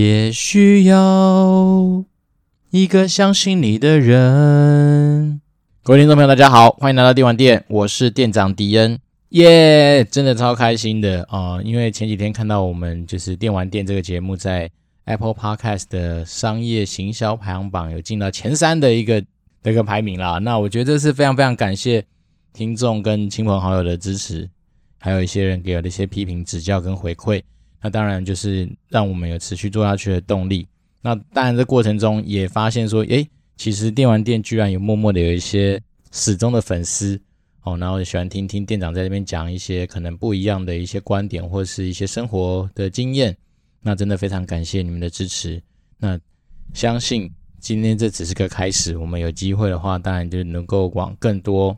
也需要一个相信你的人。各位听众朋友，大家好，欢迎来到电玩店，我是店长迪恩，耶、真的超开心的啊、因为前几天看到我们就是电玩店这个节目在 Apple Podcast 的商业行销排行榜有进到前三的一个的一个排名啦，那我觉得这是非常非常感谢听众跟亲朋好友的支持，还有一些人给我的一些批评指教跟回馈。那当然就是让我们有持续做下去的动力。那当然，这过程中也发现说，诶，其实电玩店居然有默默的有一些始终的粉丝哦，然后喜欢听听店长在这边讲一些可能不一样的一些观点或是一些生活的经验。那真的非常感谢你们的支持。那相信今天这只是个开始，我们有机会的话，当然就能够往更多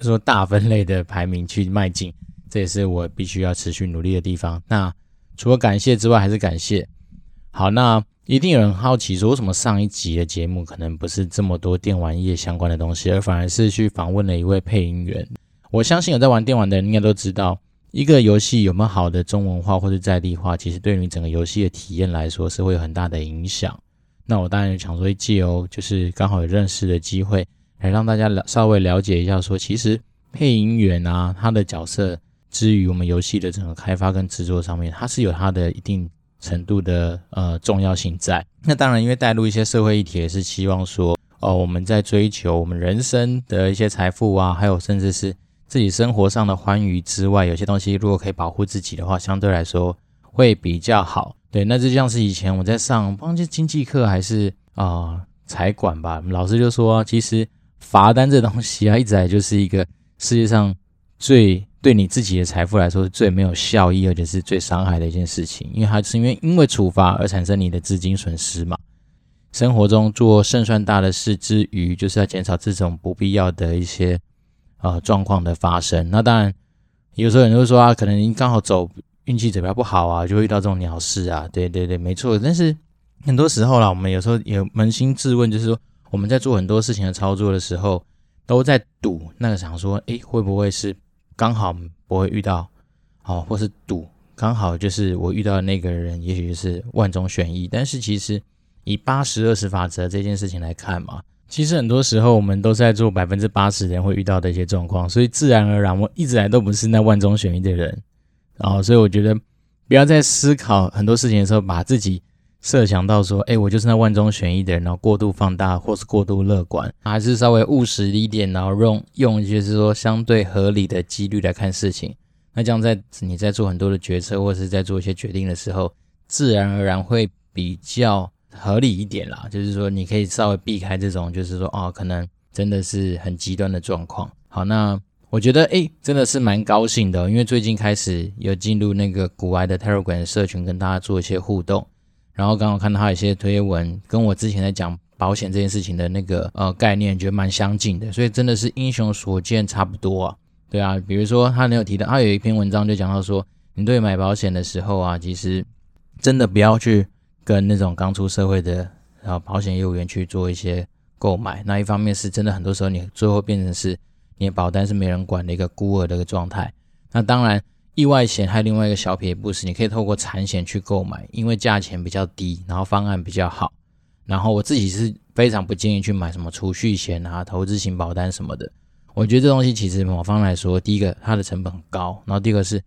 说大分类的排名去迈进。这也是我必须要持续努力的地方。那。除了感谢之外，还是感谢。好，那一定有人好奇说，为什么上一集的节目可能不是这么多电玩业相关的东西，而反而是去访问了一位配音员？我相信有在玩电玩的人应该都知道，一个游戏有没有好的中文化或者在地化，其实对于整个游戏的体验来说是会有很大的影响。那我当然想说，借由就是刚好有认识的机会，来让大家了稍微了解一下，说其实配音员啊，他的角色。至于我们游戏的整个开发跟制作上面，它是有它的一定程度的呃重要性在。那当然，因为带入一些社会议题，也是希望说，哦，我们在追求我们人生的一些财富啊，还有甚至是自己生活上的欢愉之外，有些东西如果可以保护自己的话，相对来说会比较好。对，那就像是以前我在上，忘记经济课还是啊财管吧，老师就说，其实罚单这东西啊，一直来就是一个世界上最。对你自己的财富来说是最没有效益，而且是最伤害的一件事情，因为它是因为因为处罚而产生你的资金损失嘛。生活中做胜算大的事之余，就是要减少这种不必要的一些呃状况的发生。那当然，有时候人会说啊，可能你刚好走运气指标不好啊，就会遇到这种鸟事啊。对对对，没错。但是很多时候啦，我们有时候也扪心自问，就是说我们在做很多事情的操作的时候，都在赌那个想说，诶，会不会是？刚好不会遇到，哦，或是赌，刚好就是我遇到的那个人，也许就是万中选一。但是其实以八十二十法则这件事情来看嘛，其实很多时候我们都是在做百分之八十人会遇到的一些状况，所以自然而然我一直来都不是那万中选一的人。然后，所以我觉得不要在思考很多事情的时候，把自己。设想到说，哎，我就是那万中选一的人，然后过度放大或是过度乐观，还是稍微务实一点，然后用用就是说相对合理的几率来看事情。那这样在你在做很多的决策或是在做一些决定的时候，自然而然会比较合理一点啦。就是说，你可以稍微避开这种，就是说，哦，可能真的是很极端的状况。好，那我觉得，哎，真的是蛮高兴的，因为最近开始有进入那个股癌的 Telegram 社群，跟大家做一些互动。然后刚好看到他有些推文，跟我之前在讲保险这件事情的那个呃概念，觉得蛮相近的，所以真的是英雄所见差不多啊。对啊，比如说他没有提到，他有一篇文章就讲到说，你对买保险的时候啊，其实真的不要去跟那种刚出社会的然后保险业务员去做一些购买。那一方面是真的很多时候你最后变成是你的保单是没人管的一个孤儿的一个状态。那当然。意外险还有另外一个小撇步是，你可以透过产险去购买，因为价钱比较低，然后方案比较好。然后我自己是非常不建议去买什么储蓄险啊、投资型保单什么的。我觉得这东西其实某方来说，第一个它的成本很高，然后第二个是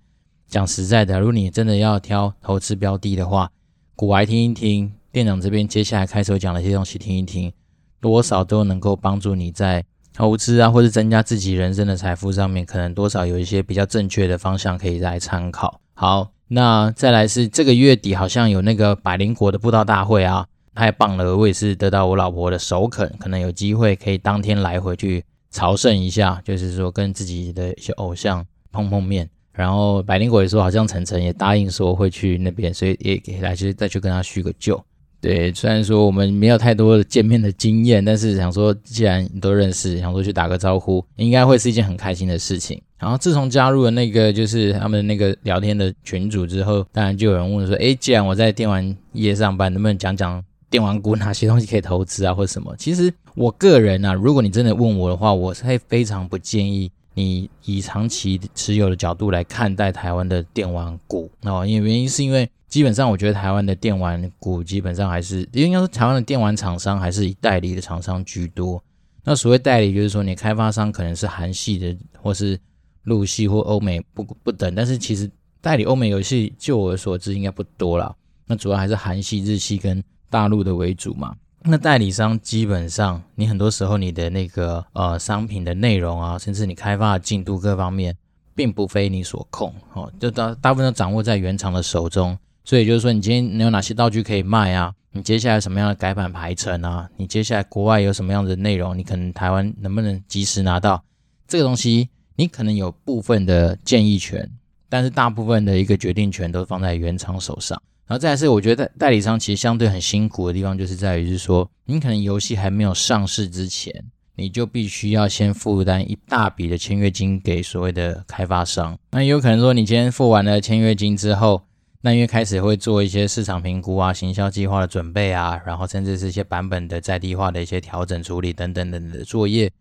讲实在的，如果你真的要挑投资标的的话，股癌听一听，店长这边接下来开始讲的一些东西听一听，多少都能够帮助你在。投资啊，或是增加自己人生的财富上面，可能多少有一些比较正确的方向可以来参考。好，那再来是这个月底好像有那个百灵果的布道大会啊，太棒了！我也是得到我老婆的首肯，可能有机会可以当天来回去朝圣一下，就是说跟自己的一些偶像碰碰面。然后百灵果也说，好像晨晨也答应说会去那边，所以也给来去再去跟他叙个旧。对，虽然说我们没有太多的见面的经验，但是想说既然都认识，想说去打个招呼，应该会是一件很开心的事情。然后自从加入了那个就是他们那个聊天的群组之后，当然就有人问说，诶，既然我在电玩业上班，能不能讲讲电玩股哪些东西可以投资啊，或者什么？其实我个人啊，如果你真的问我的话，我是会非常不建议你以长期持有的角度来看待台湾的电玩股哦，因为原因是因为基本上我觉得台湾的电玩股基本上还是应该说台湾的电玩厂商还是以代理的厂商居多。那所谓代理就是说你开发商可能是韩系的或是陆系或欧美不不等，但是其实代理欧美游戏就我所知应该不多啦。那主要还是韩系、日系跟大陆的为主嘛。那代理商基本上，你很多时候你的那个呃商品的内容啊，甚至你开发的进度各方面，并不非你所控哦，就大大部分都掌握在原厂的手中。所以就是说，你今天你有哪些道具可以卖啊？你接下来什么样的改版排程啊？你接下来国外有什么样的内容？你可能台湾能不能及时拿到这个东西？你可能有部分的建议权，但是大部分的一个决定权都放在原厂手上。然后再是，我觉得代理商其实相对很辛苦的地方，就是在于是说，你可能游戏还没有上市之前，你就必须要先负担一大笔的签约金给所谓的开发商。那也有可能说，你今天付完了签约金之后，那因为开始会做一些市场评估啊、行销计划的准备啊，然后甚至是一些版本的在地化的一些调整处理等等等等的作业，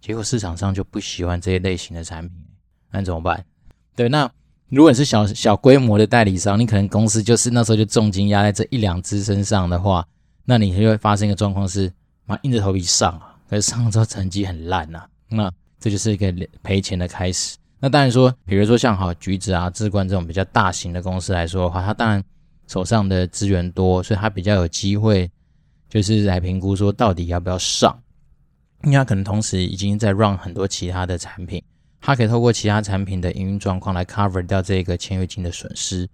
结果市场上就不喜欢这些类型的产品，那怎么办？对，那。如果你是小小规模的代理商，你可能公司就是那时候就重金压在这一两只身上的话，那你就会发生一个状况是，妈硬着头皮上啊，可是上了之后成绩很烂呐，那这就是一个赔钱的开始。那当然说，比如说像好橘子啊、智冠这种比较大型的公司来说的话，它当然手上的资源多，所以它比较有机会，就是来评估说到底要不要上，因为它可能同时已经在 run 很多其他的产品。它可以透过其他产品的营运状况来 cover 掉这个签约金的损失。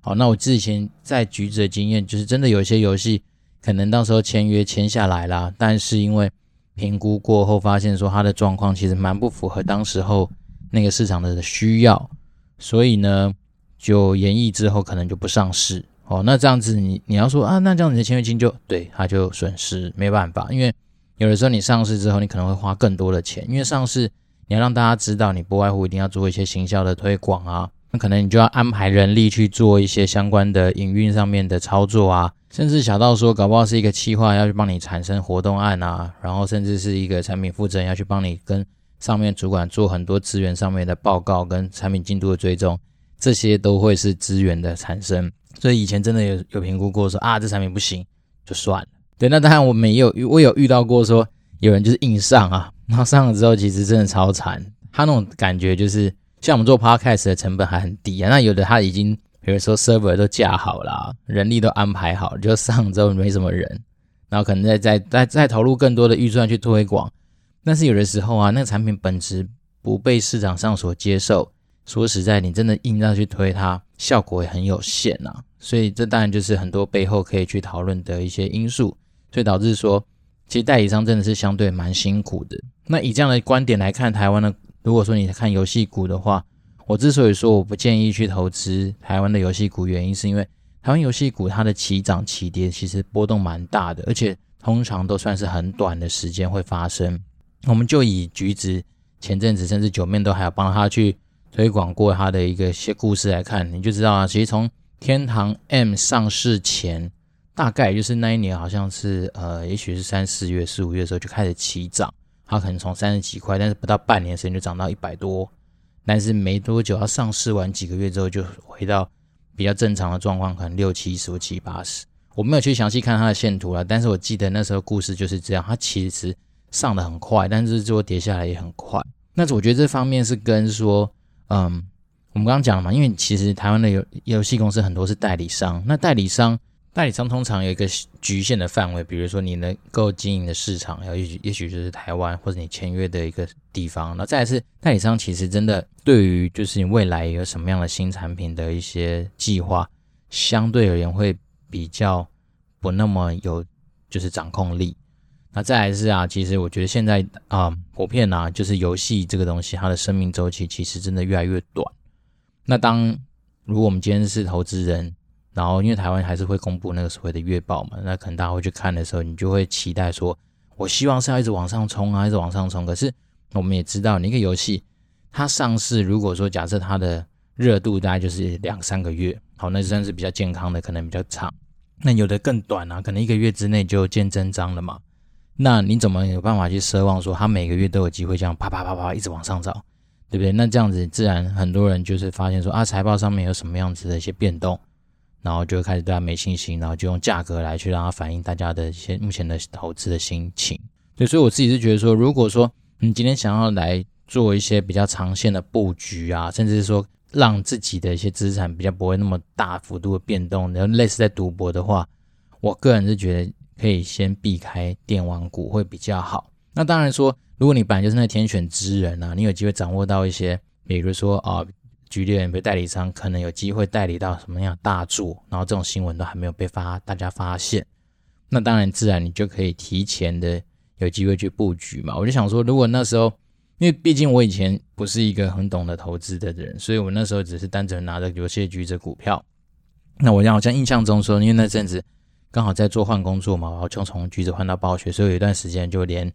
好，那我之前在橘子的经验就是，真的有一些游戏可能到时候签约签下来啦，但是因为评估过后发现说它的状况其实蛮不符合当时候那个市场的需要，所以呢就延役之后可能就不上市。哦，那这样子你你要说啊，那这样子的签约金就对它就损失没办法，因为有的时候你上市之后你可能会花更多的钱，因为上市。你要让大家知道，你不外乎一定要做一些行销的推广啊，那可能你就要安排人力去做一些相关的营运上面的操作啊，甚至小到说，搞不好是一个企划要去帮你产生活动案啊，然后甚至是一个产品负责人要去帮你跟上面主管做很多资源上面的报告跟产品进度的追踪，这些都会是资源的产生。所以以前真的有有评估过说啊，这产品不行就算了。对，那当然我们也有，我有遇到过说有人就是硬上啊。然后上了之后，其实真的超惨。他那种感觉就是，像我们做 podcast 的成本还很低啊。那有的他已经，比如说 server 都架好了，人力都安排好，就上之后没什么人，然后可能再再再再投入更多的预算去推广。但是有的时候啊，那个产品本质不被市场上所接受，说实在，你真的硬要去推它，效果也很有限啊。所以这当然就是很多背后可以去讨论的一些因素，所以导致说。其实代理商真的是相对蛮辛苦的。那以这样的观点来看，台湾的，如果说你看游戏股的话，我之所以说我不建议去投资台湾的游戏股，原因是因为台湾游戏股它的起涨起跌其实波动蛮大的，而且通常都算是很短的时间会发生。我们就以橘子前阵子甚至九面都还有帮他去推广过他的一个些故事来看，你就知道啊，其实从天堂 M 上市前。大概就是那一年，好像是呃，也许是三四月、四五月的时候就开始起涨，它可能从三十几块，但是不到半年时间就涨到一百多，但是没多久，它上市完几个月之后就回到比较正常的状况，可能六七十七八十。我没有去详细看它的线图了，但是我记得那时候故事就是这样，它其实上的很快，但是最后跌下来也很快。那我觉得这方面是跟说，嗯，我们刚刚讲了嘛，因为其实台湾的游游戏公司很多是代理商，那代理商。代理商通常有一个局限的范围，比如说你能够经营的市场，然后也许也许就是台湾或者你签约的一个地方。那再来是代理商，其实真的对于就是你未来有什么样的新产品的一些计划，相对而言会比较不那么有就是掌控力。那再来是啊，其实我觉得现在啊普遍啊，就是游戏这个东西，它的生命周期其实真的越来越短。那当如果我们今天是投资人，然后，因为台湾还是会公布那个所谓的月报嘛，那可能大家会去看的时候，你就会期待说，我希望是要一直往上冲啊，一直往上冲。可是我们也知道，你一个游戏它上市，如果说假设它的热度大概就是两三个月，好，那算是比较健康的，可能比较长。那有的更短啊，可能一个月之内就见真章了嘛。那你怎么有办法去奢望说，他每个月都有机会这样啪啪啪啪一直往上涨？对不对？那这样子自然很多人就是发现说啊，财报上面有什么样子的一些变动，然后就开始对他没信心，然后就用价格来去让他反映大家的一些目前的投资的心情。对，所以我自己是觉得说，如果说你今天想要来做一些比较长线的布局啊，甚至是说让自己的一些资产比较不会那么大幅度的变动，然后类似在赌博的话，我个人是觉得可以先避开电网股会比较好。那当然说，如果你本来就是那天选之人啊，你有机会掌握到一些，比如说啊，举例人，比如代理商可能有机会代理到什么样大作，然后这种新闻都还没有被发大家发现，那当然自然你就可以提前的有机会去布局嘛。我就想说，如果那时候，因为毕竟我以前不是一个很懂得投资的人，所以我那时候只是单纯拿着游戏的橘子股票。那我好像印象中说，因为那阵子。刚好在做换工作嘛，然后就从橘子换到暴雪，所以有一段时间就连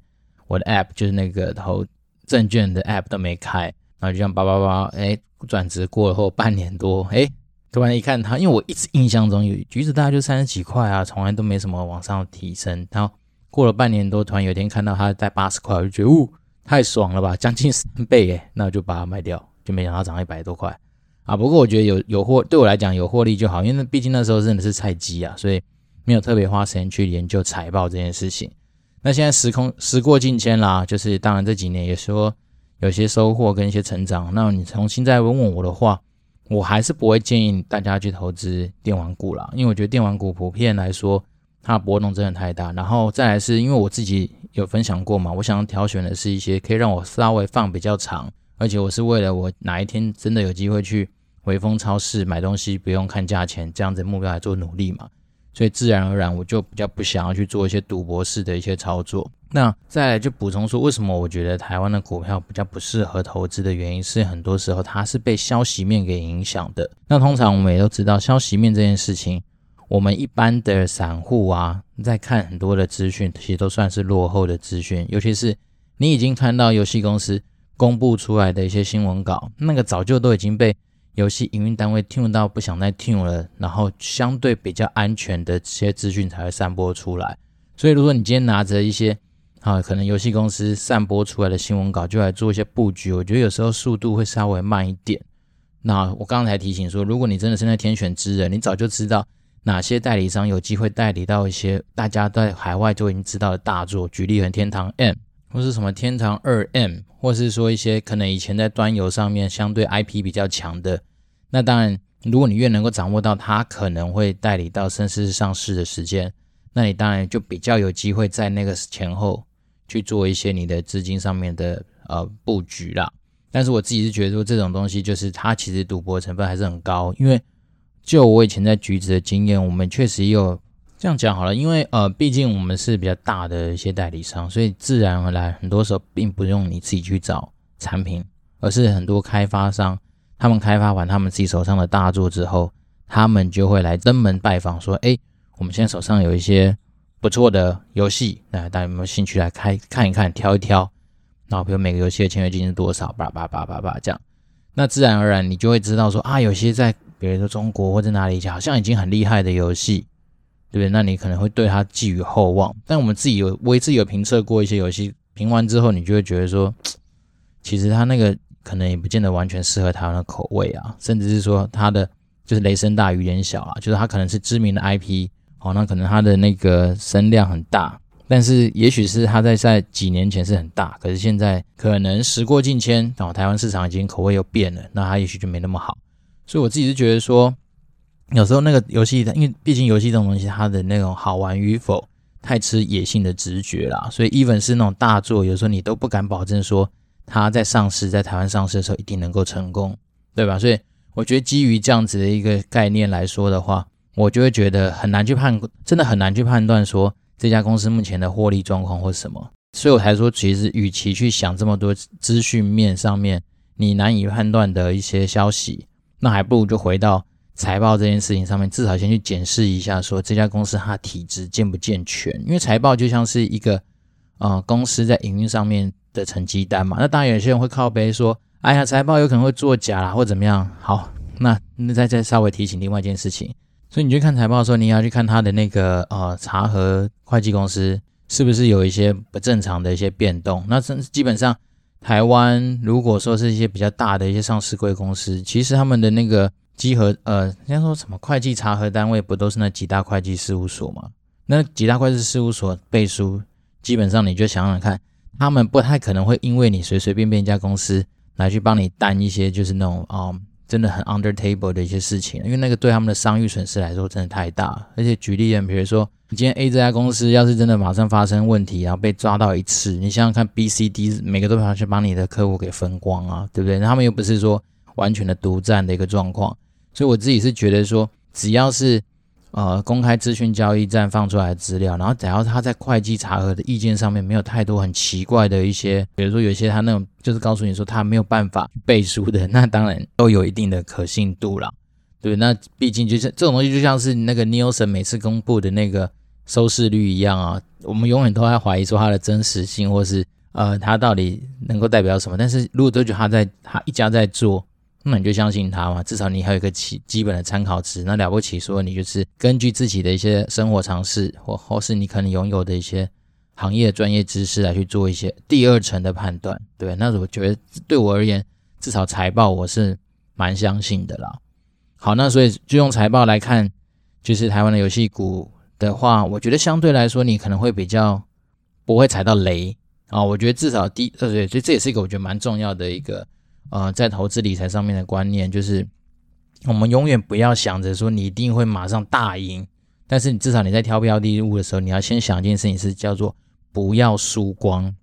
我的 app 就是那个投证券的 app 都没开，然后就这样叭叭叭，哎，转职过了后半年多，哎，突然一看它，因为我一直印象中有橘子大概就三十几块啊，从来都没什么往上提升，然后过了半年多，突然有一天看到它在八十块，我就觉得，呜，太爽了吧，将近三倍哎，那我就把它卖掉，就没想到涨一百多块啊。不过我觉得有有获，对我来讲有获利就好，因为毕竟那时候真的是菜鸡啊，所以。没有特别花时间去研究财报这件事情。那现在时空时过境迁啦，就是当然这几年也说有些收获跟一些成长。那你重新再问问我的话，我还是不会建议大家去投资电玩股啦，因为我觉得电玩股普遍来说它的波动真的太大。然后再来是因为我自己有分享过嘛，我想要挑选的是一些可以让我稍微放比较长，而且我是为了我哪一天真的有机会去微风超市买东西不用看价钱这样子目标来做努力嘛。所以自然而然，我就比较不想要去做一些赌博式的一些操作。那再来就补充说，为什么我觉得台湾的股票比较不适合投资的原因是，很多时候它是被消息面给影响的。那通常我们也都知道，消息面这件事情，我们一般的散户啊，在看很多的资讯，其实都算是落后的资讯。尤其是你已经看到游戏公司公布出来的一些新闻稿，那个早就都已经被。游戏营运单位听不到不想再听了，然后相对比较安全的这些资讯才会散播出来。所以，如果你今天拿着一些啊，可能游戏公司散播出来的新闻稿就来做一些布局，我觉得有时候速度会稍微慢一点。那我刚才提醒说，如果你真的是那天选之人，你早就知道哪些代理商有机会代理到一些大家在海外就已经知道的大作，举例很天堂 M。或是什么天堂二 M，或是说一些可能以前在端游上面相对 IP 比较强的，那当然，如果你越能够掌握到它可能会代理到甚至上市的时间，那你当然就比较有机会在那个前后去做一些你的资金上面的呃布局啦。但是我自己是觉得说这种东西就是它其实赌博成分还是很高，因为就我以前在橘子的经验，我们确实也有。这样讲好了，因为呃，毕竟我们是比较大的一些代理商，所以自然而然，很多时候并不用你自己去找产品，而是很多开发商，他们开发完他们自己手上的大作之后，他们就会来登门拜访，说：“哎，我们现在手上有一些不错的游戏，那大家有没有兴趣来开看一看，挑一挑？然后比如每个游戏的签约金是多少，叭叭叭叭叭这样，那自然而然你就会知道说啊，有些在比如说中国或者哪里，好像已经很厉害的游戏。”对不对？那你可能会对它寄予厚望，但我们自己有，我自己有评测过一些游戏，评完之后，你就会觉得说，其实它那个可能也不见得完全适合台湾的口味啊，甚至是说它的就是雷声大雨点小啊，就是它可能是知名的 IP，哦，那可能它的那个声量很大，但是也许是它在在几年前是很大，可是现在可能时过境迁，然后台湾市场已经口味又变了，那它也许就没那么好，所以我自己是觉得说。有时候那个游戏，因为毕竟游戏这种东西，它的那种好玩与否，太吃野性的直觉啦。所以，even 是那种大作，有时候你都不敢保证说它在上市，在台湾上市的时候一定能够成功，对吧？所以，我觉得基于这样子的一个概念来说的话，我就会觉得很难去判，真的很难去判断说这家公司目前的获利状况或什么。所以我才说，其实与其去想这么多资讯面上面你难以判断的一些消息，那还不如就回到。财报这件事情上面，至少先去检视一下，说这家公司它体质健不健全？因为财报就像是一个，呃，公司在营运上面的成绩单嘛。那当然有些人会靠背说，哎呀，财报有可能会作假啦，或怎么样。好，那那再再稍微提醒另外一件事情，所以你去看财报的时候，你要去看它的那个呃查核会计公司是不是有一些不正常的一些变动。那基本上台湾如果说是一些比较大的一些上市柜公司，其实他们的那个稽核，呃，人家说什么会计查核单位不都是那几大会计事务所吗？那几大会计事务所背书，基本上你就想想看，他们不太可能会因为你随随便便一家公司来去帮你担一些就是那种啊、真的很 under table 的一些事情，因为那个对他们的商誉损失来说真的太大。而且举例，比如说你。今天 A 这家公司要是真的马上发生问题，然后被抓到一次，你想想看，B、C、D 每个都想去把你的客户给分光啊，对不对？他们又不是说完全的独占的一个状况，所以我自己是觉得说，只要是呃公开资讯交易站放出来的资料，然后只要他在会计查核的意见上面没有太多很奇怪的一些，比如说有一些他那种就是告诉你说他没有办法背书的，那当然都有一定的可信度了，对，那毕竟就是这种东西就像是那个 Nielsen 每次公布的那个。收视率一样啊，我们永远都在怀疑说它的真实性，或是呃，它到底能够代表什么？但是如果都觉得他在他一家在做，那你就相信他嘛，至少你还有一个基基本的参考值。那了不起说你就是根据自己的一些生活常识，或或是你可能拥有的一些行业专业知识来去做一些第二层的判断，对？那我觉得对我而言，至少财报我是蛮相信的啦。好，那所以就用财报来看，就是台湾的游戏股。的话，我觉得相对来说，你可能会比较不会踩到雷啊、我觉得至少第呃对，所以这也是一个我觉得蛮重要的一个呃，在投资理财上面的观念，就是我们永远不要想着说你一定会马上大赢，但是你至少你在挑标的物的时候，你要先想一件事情是叫做不要输光。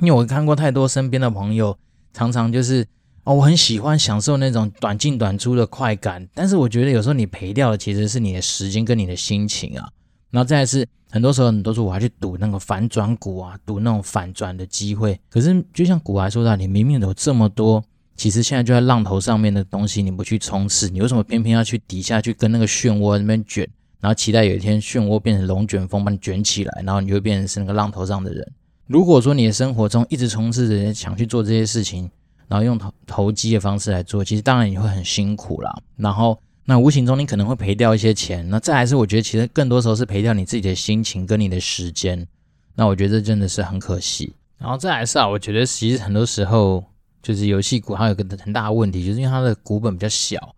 因为我看过太多身边的朋友，常常就是哦，我很喜欢享受那种短进短出的快感，但是我觉得有时候你赔掉的其实是你的时间跟你的心情啊。然后再是，很多时候你都说我还去赌那个反转股啊，赌那种反转的机会。可是就像股来说的，你明明有这么多，其实现在就在浪头上面的东西，你不去冲刺，你为什么偏偏要去底下去跟那个漩涡那边卷？然后期待有一天漩涡变成龙卷风把你卷起来，然后你就会变成是那个浪头上的人。如果说你的生活中一直冲刺着想去做这些事情，然后用投投机的方式来做，其实当然你会很辛苦啦。然后。那无形中你可能会赔掉一些钱，那再来是我觉得其实更多时候是赔掉你自己的心情跟你的时间，那我觉得这真的是很可惜。然后再来是啊，我觉得其实很多时候就是游戏股它有个很大的问题，就是因为它的股本比较小，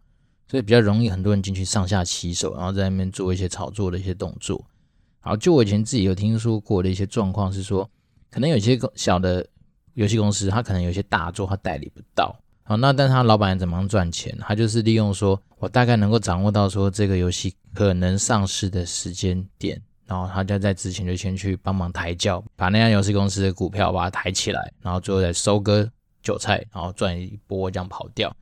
所以比较容易很多人进去上下其手，然后在那边做一些炒作的一些动作。好，就我以前自己有听说过的一些状况是说，可能有些小的游戏公司它可能有些大作它代理不到。好，那但是他老板怎么样赚钱？他就是利用说，我大概能够掌握到说这个游戏可能上市的时间点，然后他就在之前就先去帮忙抬轿，把那家游戏公司的股票把它抬起来，然后最后再收割韭菜，然后赚一波这样跑掉。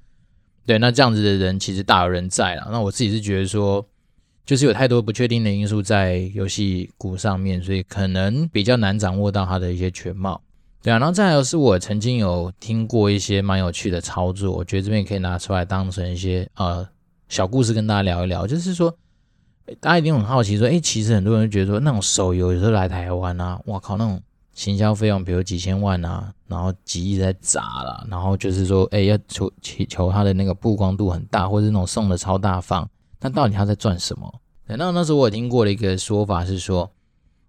对，那这样子的人其实大有人在了。那我自己是觉得说，就是有太多不确定的因素在游戏股上面，所以可能比较难掌握到它的一些全貌。对啊，然后再有是我曾经有听过一些蛮有趣的操作，我觉得这边可以拿出来当成一些呃小故事跟大家聊一聊。就是说，大家一定很好奇说，诶，其实很多人觉得说，那种手游有时候来台湾啊，哇靠，那种行销费用，比如几千万啊，然后几亿在砸了，然后就是说，诶，要求祈求他的那个曝光度很大，或者是那种送的超大方，那到底他在赚什么？对，那那时候我有听过的一个说法是说，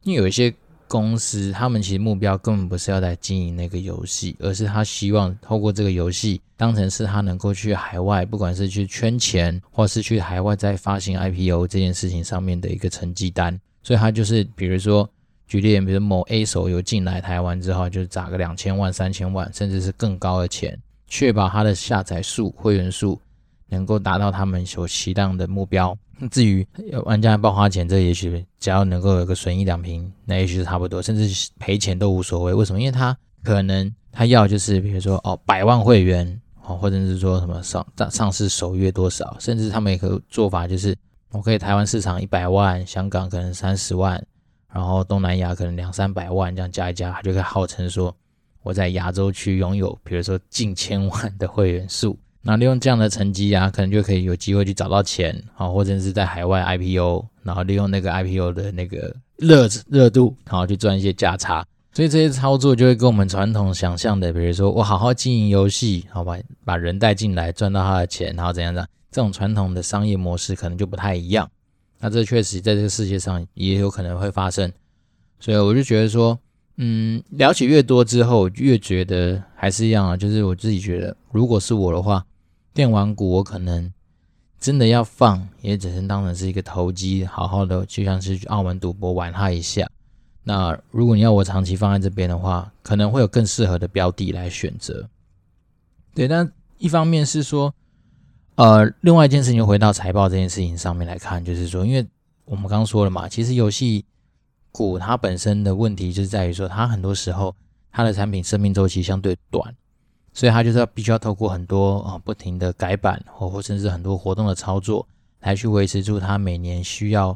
因为有一些。公司他们其实目标根本不是要来经营那个游戏，而是他希望透过这个游戏当成是他能够去海外，不管是去圈钱，或是去海外再发行 IPO 这件事情上面的一个成绩单。所以他就是比如说举例，比如某 A 手游进来台湾之后，就砸个两千万、三千万，甚至是更高的钱，确保他的下载数、会员数能够达到他们所期待的目标。至于玩家爆花钱，这也许只要能够有个损益两平，那也许是差不多，甚至赔钱都无所谓。为什么？因为他可能他要就是比如说哦百万会员哦，或者是说什么上上市首月多少，甚至他们有个做法就是我可以台湾市场一百万，香港可能三十万，然后东南亚可能两三百万，这样加一加，他就可以号称说我在亚洲区拥有比如说近千万的会员数。那利用这样的成绩啊，可能就可以有机会去找到钱，好，或者是在海外 IPO，然后利用那个 IPO 的那个热热度，然后去赚一些价差。所以这些操作就会跟我们传统想象的，比如说我好好经营游戏，好吧，把人带进来赚到他的钱，然后怎样的这种传统的商业模式可能就不太一样。那这确实在这个世界上也有可能会发生。所以我就觉得说，嗯，了解越多之后，越觉得还是一样啊。就是我自己觉得，如果是我的话，电玩股我可能真的要放，也只能当成是一个投机，好好的就像是去澳门赌博玩它一下。那如果你要我长期放在这边的话，可能会有更适合的标的来选择。对，但一方面是说，呃，另外一件事情就回到财报这件事情上面来看，就是说，因为我们刚刚说了嘛，其实游戏。股它本身的问题就是在于说，它很多时候它的产品生命周期相对短，所以它就是要必须要透过很多啊不停的改版或或甚至很多活动的操作来去维持住它每年需要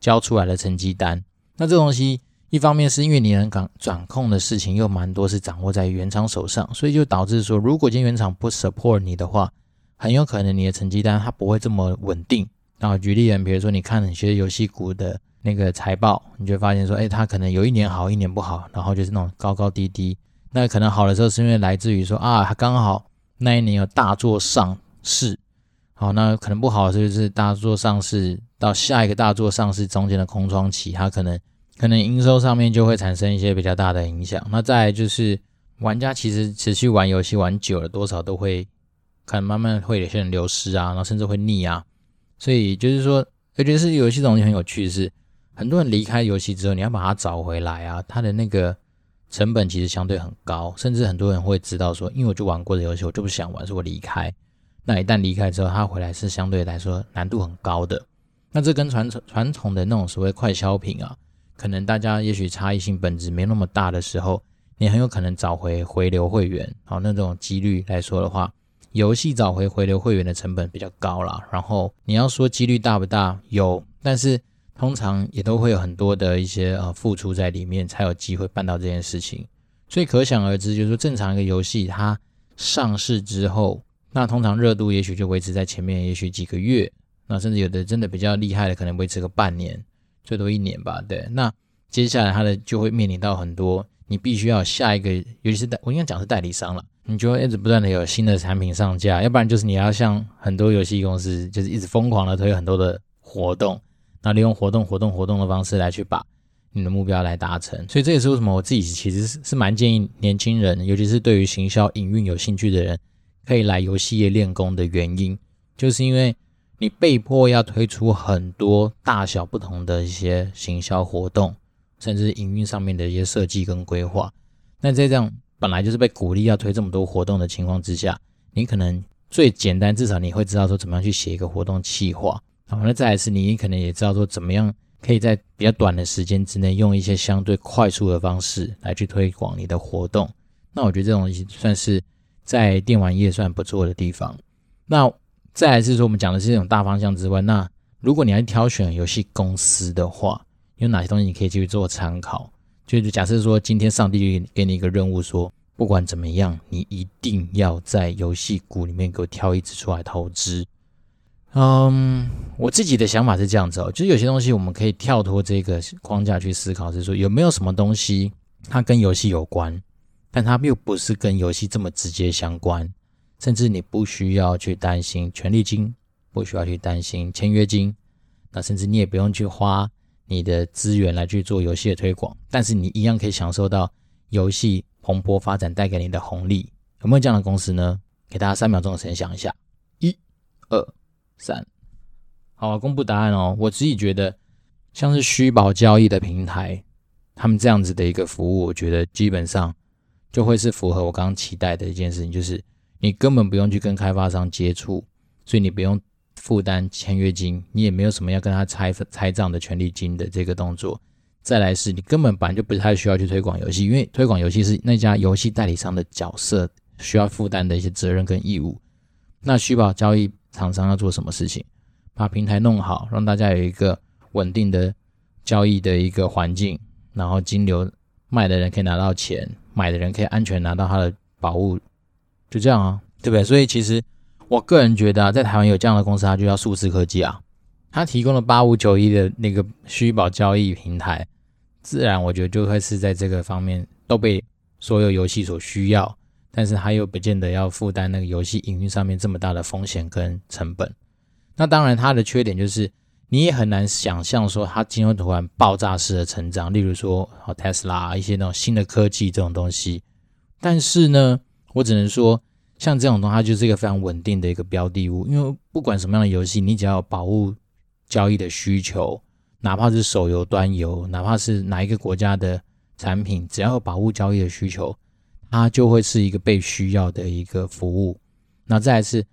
交出来的成绩单。那这东西一方面是因为你能掌掌控的事情又蛮多是掌握在原厂手上，所以就导致说，如果今天原厂不 support 你的话，很有可能你的成绩单它不会这么稳定。然后举例人，比如说你看一些游戏股的。那个财报，你就发现说，哎，它可能有一年好，一年不好，然后就是那种高高低低。那可能好的时候是因为来自于说啊，它刚好那一年有大作上市，好，那可能不好的时候就是大作上市到下一个大作上市中间的空窗期，它可能可能营收上面就会产生一些比较大的影响。那再就是玩家其实持续玩游戏玩久了，多少都会可能慢慢会有些人流失啊，然后甚至会腻啊。所以就是说，我觉得是游戏这种东西很有趣的是。很多人离开游戏之后，你要把它找回来啊，它的那个成本其实相对很高，甚至很多人会知道说，因为我就玩过的游戏，我就不想玩，所以我离开。那一旦离开之后，他回来是相对来说难度很高的。那这跟传统传统的那种所谓快消品啊，可能大家也许差异性本质没那么大的时候，你很有可能找回回流会员，好，那种几率来说的话，游戏找回回流会员的成本比较高啦。然后你要说几率大不大？有，但是。通常也都会有很多的一些呃付出在里面，才有机会办到这件事情。所以可想而知，就是说正常一个游戏它上市之后，那通常热度也许就维持在前面，也许几个月，那甚至有的真的比较厉害的，可能维持个半年，最多一年吧。对，那接下来它的就会面临到很多，你必须要下一个，尤其是代，我应该讲是代理商了，你就会一直不断的有新的产品上架，要不然就是你要像很多游戏公司，就是一直疯狂的推很多的活动。那利用活动、活动、活动的方式来去把你的目标来达成，所以这也是为什么我自己其实是蛮建议年轻人，尤其是对于行销营运有兴趣的人，可以来游戏业练功的原因，就是因为你被迫要推出很多大小不同的一些行销活动，甚至营运上面的一些设计跟规划。那在这样本来就是被鼓励要推这么多活动的情况之下，你可能最简单，至少你会知道说怎么样去写一个活动企划。好，那再来是，你可能也知道说，怎么样可以在比较短的时间之内，用一些相对快速的方式来去推广你的活动。那我觉得这种算是在电玩业算不错的地方。那再来是说，我们讲的是这种大方向之外，那如果你要挑选游戏公司的话，有哪些东西你可以继续做参考？就是假设说，今天上帝给你一个任务，说不管怎么样，你一定要在游戏股里面给我挑一只出来投资。嗯，我自己的想法是这样子哦，就是有些东西我们可以跳脱这个框架去思考，是说有没有什么东西它跟游戏有关，但它又不是跟游戏这么直接相关，甚至你不需要去担心权利金，不需要去担心签约金，那甚至你也不用去花你的资源来去做游戏的推广，但是你一样可以享受到游戏蓬勃发展带给你的红利。有没有这样的公司呢？给大家三秒钟的时间想一下，一、二。三，好，公布答案哦。我自己觉得，像是虚宝交易的平台，他们这样子的一个服务，我觉得基本上就会是符合我刚刚期待的一件事情，就是你根本不用去跟开发商接触，所以你不用负担签约金，你也没有什么要跟他拆拆账的权利金的这个动作。再来是，你根本本来就不太需要去推广游戏，因为推广游戏是那家游戏代理商的角色需要负担的一些责任跟义务。那虚宝交易。厂商要做什么事情？把平台弄好，让大家有一个稳定的交易的一个环境，然后金流卖的人可以拿到钱，买的人可以安全拿到他的宝物，就这样啊，对不对？所以其实我个人觉得啊，在台湾有这样的公司，它就叫数字科技啊，它提供了八五九一的那个虚宝交易平台，自然我觉得就会是在这个方面都被所有游戏所需要。但是他又不见得要负担那个游戏营运上面这么大的风险跟成本。那当然，它的缺点就是你也很难想象说它今后突然爆炸式的成长，例如说好 Tesla 一些那种新的科技这种东西。但是呢，我只能说，像这种东西，它就是一个非常稳定的一个标的物，因为不管什么样的游戏，你只要有宝物交易的需求，哪怕是手游端游，哪怕是哪一个国家的产品，只要有保物交易的需求，它就会是一个被需要的一个服务。那再来是。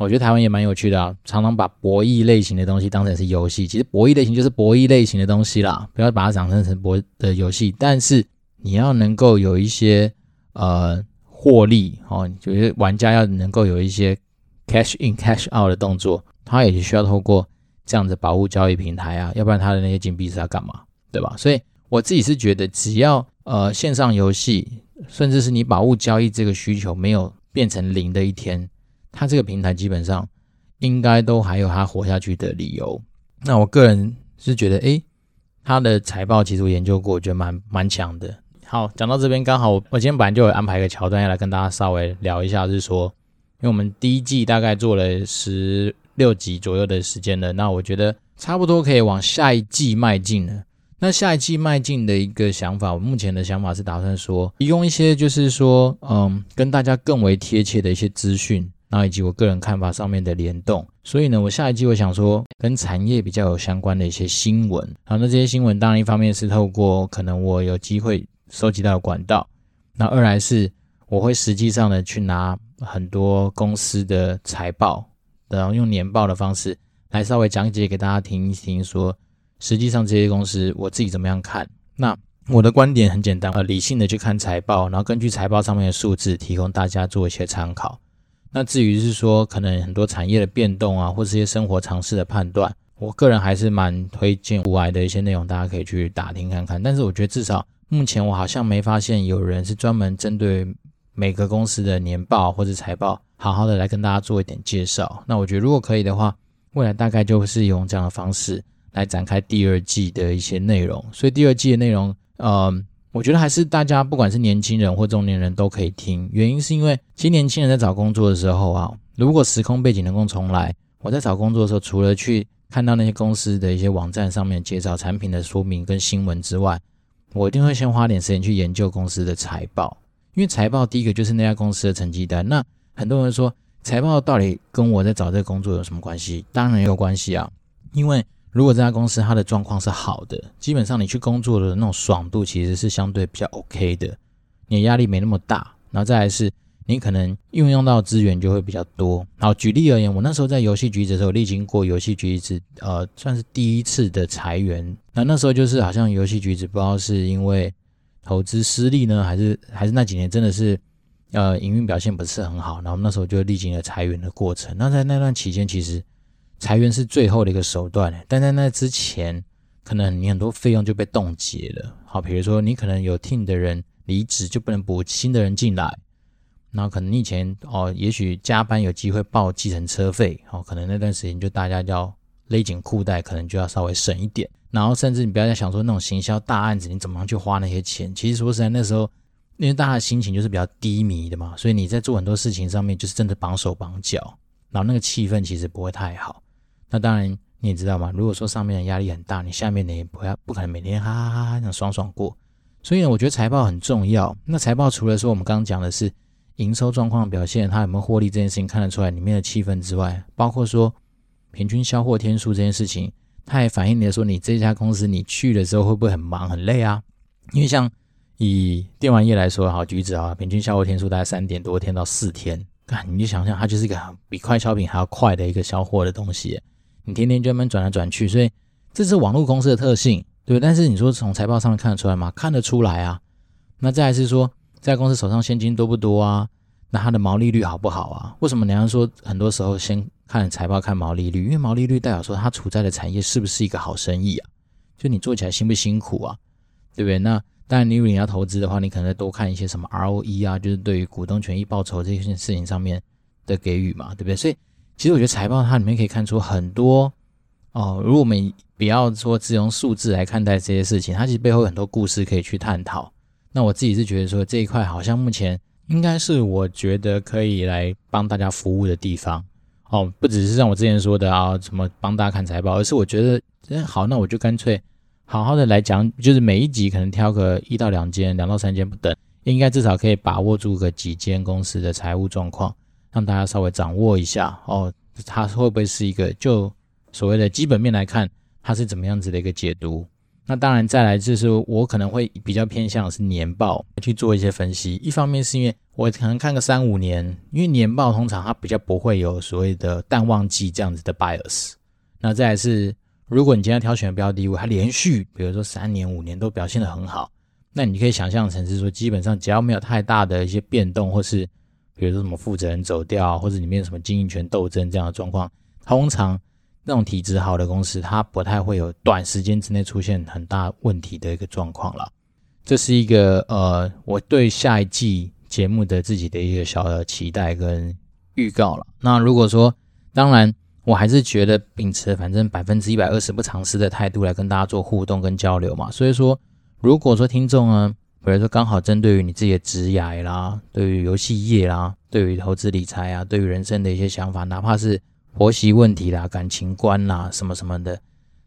我觉得台湾也蛮有趣的啊，常常把博弈类型的东西当成是游戏，其实博弈类型就是博弈类型的东西啦，不要把它想成成博的游戏。但是你要能够有一些呃获利哦，就是玩家要能够有一些 cash in cash out 的动作，他也需要透过这样的保护交易平台啊，要不然他的那些金币是要干嘛，对吧？所以我自己是觉得，只要呃线上游戏，甚至是你宝物交易这个需求没有变成零的一天。它这个平台基本上应该都还有它活下去的理由。那我个人是觉得，诶，它的财报其实我研究过，我觉得蛮蛮强的。好，讲到这边刚好，我今天本来就有安排一个桥段要来跟大家稍微聊一下，是说，因为我们第一季大概做了十六集左右的时间了，那我觉得差不多可以往下一季迈进了。那下一季迈进的一个想法，我目前的想法是打算说，提供一些就是说，嗯，跟大家更为贴切的一些资讯。然后以及我个人看法上面的联动，所以呢，我下一季我想说跟产业比较有相关的一些新闻。好，那这些新闻当然一方面是透过可能我有机会收集到的管道，那二来是我会实际上的去拿很多公司的财报，然后用年报的方式来稍微讲解给大家听一听，说实际上这些公司我自己怎么样看。那我的观点很简单，呃，理性的去看财报，然后根据财报上面的数字，提供大家做一些参考。那至于是说，可能很多产业的变动啊，或是一些生活常识的判断，我个人还是蛮推荐股癌的一些内容，大家可以去打听看看。但是我觉得至少目前我好像没发现有人是专门针对每个公司的年报或者财报，好好的来跟大家做一点介绍。那我觉得如果可以的话，未来大概就是用这样的方式来展开第二季的一些内容。所以第二季的内容，嗯。我觉得还是大家不管是年轻人或中年人都可以听，原因是因为其实年轻人在找工作的时候啊，如果时空背景能够重来，我在找工作的时候，除了去看到那些公司的一些网站上面介绍产品的说明跟新闻之外，我一定会先花点时间去研究公司的财报，因为财报第一个就是那家公司的成绩单。那很多人说财报到底跟我在找这个工作有什么关系？当然有关系啊，因为。如果这家公司它的状况是好的，基本上你去工作的那种爽度其实是相对比较 OK 的，你的压力没那么大。然后再来是，你可能运用到资源就会比较多。好，举例而言，我那时候在游戏局子的时候，历经过游戏橘子呃算是第一次的裁员。那那时候就是好像游戏局子不知道是因为投资失利呢，还是还是那几年真的是呃营运表现不是很好，然后那时候就历经了裁员的过程。那在那段期间，其实。裁员是最后的一个手段，但在那之前，可能你很多费用就被冻结了。好，比如说你可能有 team 的人离职，就不能补新的人进来。然后可能你以前哦，也许加班有机会报计程车费，哦，可能那段时间就大家要勒紧裤带，可能就要稍微省一点。然后甚至你不要再想说那种行销大案子，你怎么样去花那些钱？其实说实在，那时候因为大家的心情就是比较低迷的嘛，所以你在做很多事情上面就是真的绑手绑脚，然后那个气氛其实不会太好。那当然你也知道嘛，如果说上面的压力很大，你下面的也不要不可能每天哈哈哈哈那爽爽过。所以呢，我觉得财报很重要。那财报除了说我们刚刚讲的是营收状况表现，它有没有获利这件事情看得出来里面的气氛之外，包括说平均销货天数这件事情，它也反映了说你这家公司你去的时候会不会很忙很累啊？因为像以电玩业来说，好橘子啊，平均销货天数大概三点多天到四天，看你就想象它就是一个比快消品还要快的一个销货的东西。你天天专门转来转去，所以这是网络公司的特性，对？但是你说从财报上面看得出来吗？看得出来啊。那再来是说，这家公司手上现金多不多啊？那它的毛利率好不好啊？为什么你要说很多时候先看财报看毛利率？因为毛利率代表说它处在的产业是不是一个好生意啊？就你做起来辛不辛苦啊？对不对？那当然，你如果你要投资的话，你可能多看一些什么 ROE 啊，就是对于股东权益报酬这件事情上面的给予嘛，对不对？所以。其实我觉得财报它里面可以看出很多哦。如果我们不要说只用数字来看待这些事情，它其实背后有很多故事可以去探讨。那我自己是觉得说这一块好像目前应该是我觉得可以来帮大家服务的地方哦，不只是像我之前说的啊，什么帮大家看财报，而是我觉得，嗯，好，那我就干脆好好的来讲，就是每一集可能挑个一到两间，两到三间不等，应该至少可以把握住个几间公司的财务状况，让大家稍微掌握一下哦，它会不会是一个就所谓的基本面来看，它是怎么样子的一个解读？那当然，再来就是我可能会比较偏向是年报去做一些分析。一方面是因为我可能看个三五年，因为年报通常它比较不会有所谓的淡旺季这样子的 bias。那再来是，如果你今天挑选的标的物，它连续比如说三年五年都表现得很好，那你可以想象成是说，基本上只要没有太大的一些变动，或是比如说什么负责人走掉，或者里面什么经营权斗争这样的状况，通常。那种体质好的公司，它不太会有短时间之内出现很大问题的一个状况了。这是一个呃，我对下一季节目的自己的一个小的期待跟预告了。那如果说，当然我还是觉得秉持反正百分之一百二十不尝试的态度来跟大家做互动跟交流嘛。所以说，如果说听众呢，比如说刚好针对于你自己的职涯啦，对于游戏业啦，对于投资理财啊，对于人生的一些想法，哪怕是。婆媳问题啦、感情观啦、什么什么的，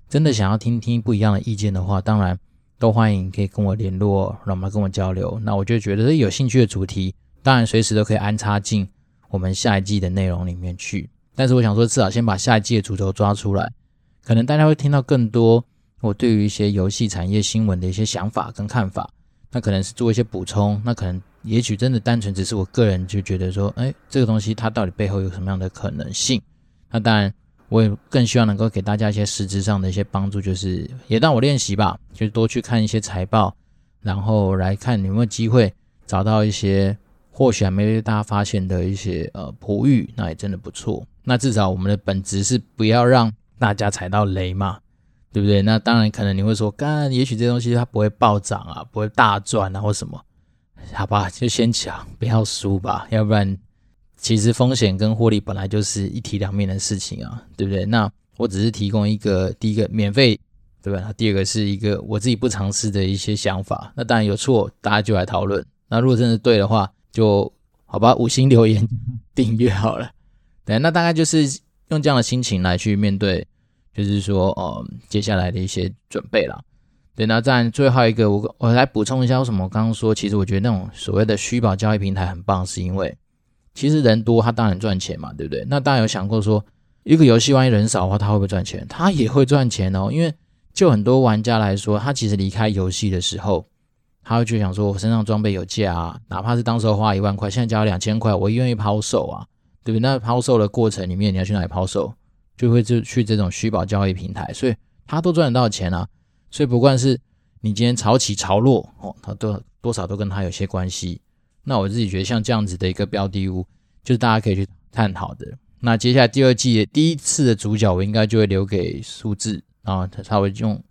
真的想要听听不一样的意见的话，当然都欢迎可以跟我联络，让我们跟我交流。那我就觉得有兴趣的主题，当然随时都可以安插进我们下一季的内容里面去。但是我想说，至少先把下一季的主轴抓出来，可能大家会听到更多我对于一些游戏产业新闻的一些想法跟看法。那可能是做一些补充，那可能也许真的单纯只是我个人就觉得说，哎，这个东西它到底背后有什么样的可能性？那当然，我也更希望能够给大家一些实质上的一些帮助，就是也让我练习吧，就多去看一些财报，然后来看有没有机会找到一些或许还没被大家发现的一些呃璞玉，那也真的不错。那至少我们的本质是不要让大家踩到雷嘛，对不对？那当然可能你会说，干，也许这东西它不会暴涨啊，不会大赚啊，或什么，好吧，就先抢，不要输吧，要不然。其实风险跟获利本来就是一体两面的事情啊，对不对？那我只是提供一个第一个免费，对吧？第二个是一个我自己不尝试的一些想法。那当然有错，大家就来讨论。那如果真的对的话，就好吧，五星留言订阅好了。对，那大概就是用这样的心情来去面对，就是说，呃，接下来的一些准备啦。对，那再来最后一个，我我来补充一下，为什么我刚刚说，其实我觉得那种所谓的虚宝交易平台很棒，是因为。其实人多，他当然赚钱嘛，对不对？那大家有想过说，一个游戏万一人少的话，他会不会赚钱？他也会赚钱哦。因为就很多玩家来说，他其实离开游戏的时候，他会去想说，我身上装备有价啊，哪怕是当时候花一万块，现在交两千块，我愿意抛售啊，对不对？那抛售的过程里面，你要去哪里抛售？就会就去这种虚宝交易平台，所以他都赚得到钱啊。所以不管是你今天潮起潮落哦，他都多少都跟他有些关系。那我自己觉得像这样子的一个标的物，就是大家可以去探讨的。那接下来第二季的第一次的主角，我应该就会留给数字啊，他稍微用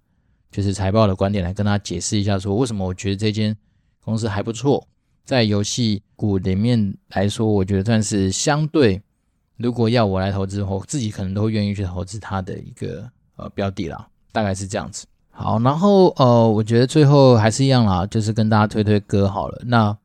就是财报的观点来跟他解释一下，说为什么我觉得这间公司还不错，在游戏股里面来说，我觉得算是相对，如果要我来投资，我自己可能都会愿意去投资它的一个呃标的啦，大概是这样子。好，然后呃，我觉得最后还是一样啦，就是跟大家推推歌好了。那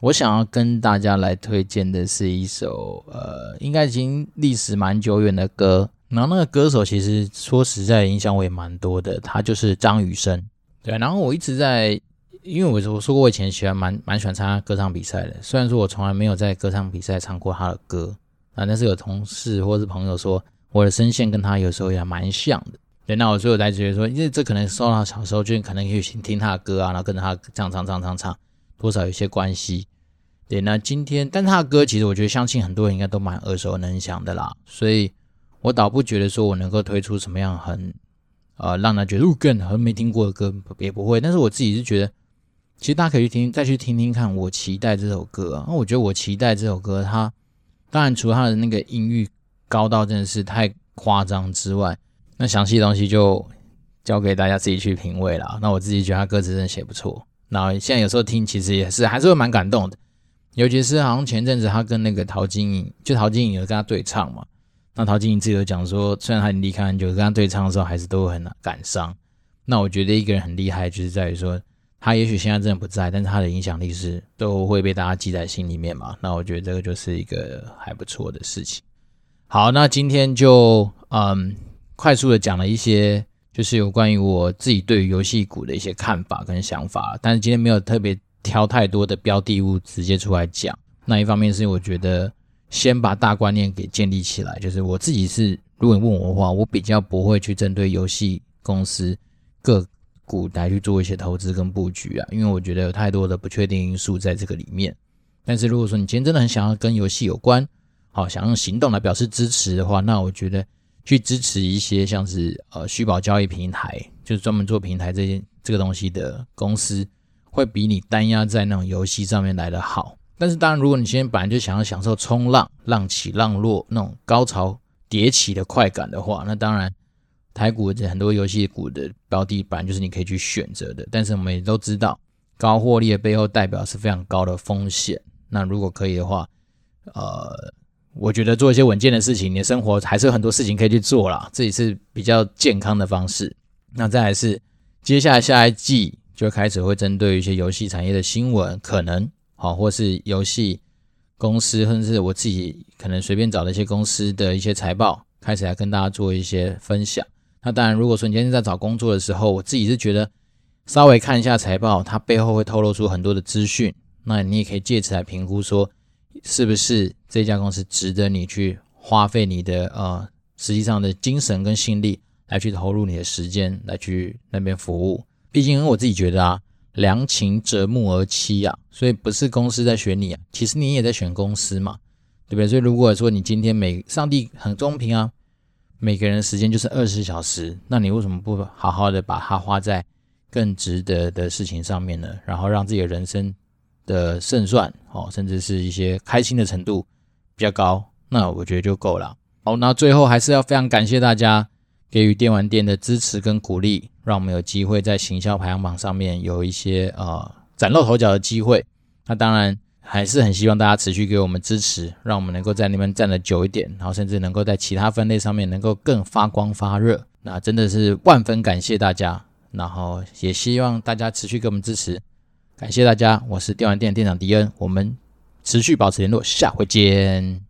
我想要跟大家来推荐的是一首，呃，应该已经历史蛮久远的歌。然后那个歌手其实说实在影响我也蛮多的，他就是张雨生。对，然后我一直在，因为我我说过我以前喜欢蛮蛮喜欢参加歌唱比赛的，虽然说我从来没有在歌唱比赛唱过他的歌啊，但是有同事或是朋友说我的声线跟他有时候也蛮像的。对，那我所以我才觉得说，因为这可能受到小时候就可能可以听听他的歌啊，然后跟着他唱唱唱唱唱。多少有些关系，对。那今天，但他的歌其实我觉得，相信很多人应该都蛮耳熟能详的啦。所以我倒不觉得说我能够推出什么样很呃让他觉得哦更很没听过的歌，也不会。但是我自己是觉得，其实大家可以去听，再去听听看。我期待这首歌啊，那我觉得我期待这首歌，它当然除了他的那个音域高到真的是太夸张之外，那详细的东西就交给大家自己去品味了。那我自己觉得他歌词真的写不错。那现在有时候听，其实也是还是会蛮感动的，尤其是好像前阵子他跟那个陶晶莹，就陶晶莹有跟他对唱嘛。那陶晶莹自己有讲说，虽然他离开很久，跟他对唱的时候还是都很感伤。那我觉得一个人很厉害，就是在于说，他也许现在真的不在，但是他的影响力是都会被大家记在心里面嘛。那我觉得这个就是一个还不错的事情。好，那今天就嗯快速的讲了一些，就是有关于我自己对于游戏股的一些看法跟想法，但是今天没有特别挑太多的标的物直接出来讲。那一方面是我觉得先把大观念给建立起来，就是我自己是，如果你问我的话，我比较不会去针对游戏公司各股来去做一些投资跟布局啊，因为我觉得有太多的不确定因素在这个里面。但是如果说你今天真的很想要跟游戏有关，好，想用行动来表示支持的话，那我觉得去支持一些像是呃虚宝交易平台，就是专门做平台这些这个东西的公司，会比你单押在那种游戏上面来的好。但是当然，如果你今天本来就想要享受冲浪、浪起浪落那种高潮迭起的快感的话，那当然。台股的很多游戏股的标的板就是你可以去选择的，但是我们也都知道，高获利的背后代表是非常高的风险。那如果可以的话，呃，我觉得做一些稳健的事情，你的生活还是有很多事情可以去做啦，这也是比较健康的方式。那再来是接下来下一季就开始会针对一些游戏产业的新闻，可能好，或是游戏公司，或者是我自己可能随便找的一些公司的一些财报，开始来跟大家做一些分享。那当然，如果说你今天在找工作的时候，我自己是觉得稍微看一下财报，它背后会透露出很多的资讯。那你也可以借此来评估说，是不是这家公司值得你去花费你的呃实际上的精神跟心力来去投入你的时间来去那边服务。毕竟我自己觉得啊，良禽择木而栖啊，所以不是公司在选你啊，其实你也在选公司嘛，对不对？所以如果说你今天每上帝很公平啊。每个人的时间就是二十小时，那你为什么不好好的把它花在更值得的事情上面呢？然后让自己的人生的胜算哦，甚至是一些开心的程度比较高，那我觉得就够了。好，那最后还是要非常感谢大家给予电玩店的支持跟鼓励，让我们有机会在行销排行榜上面有一些呃崭露头角的机会。那当然。还是很希望大家持续给我们支持，让我们能够在那边站的久一点，然后甚至能够在其他分类上面能够更发光发热。那真的是万分感谢大家，然后也希望大家持续给我们支持，感谢大家。我是电玩店店长迪恩，我们持续保持联络，下回见。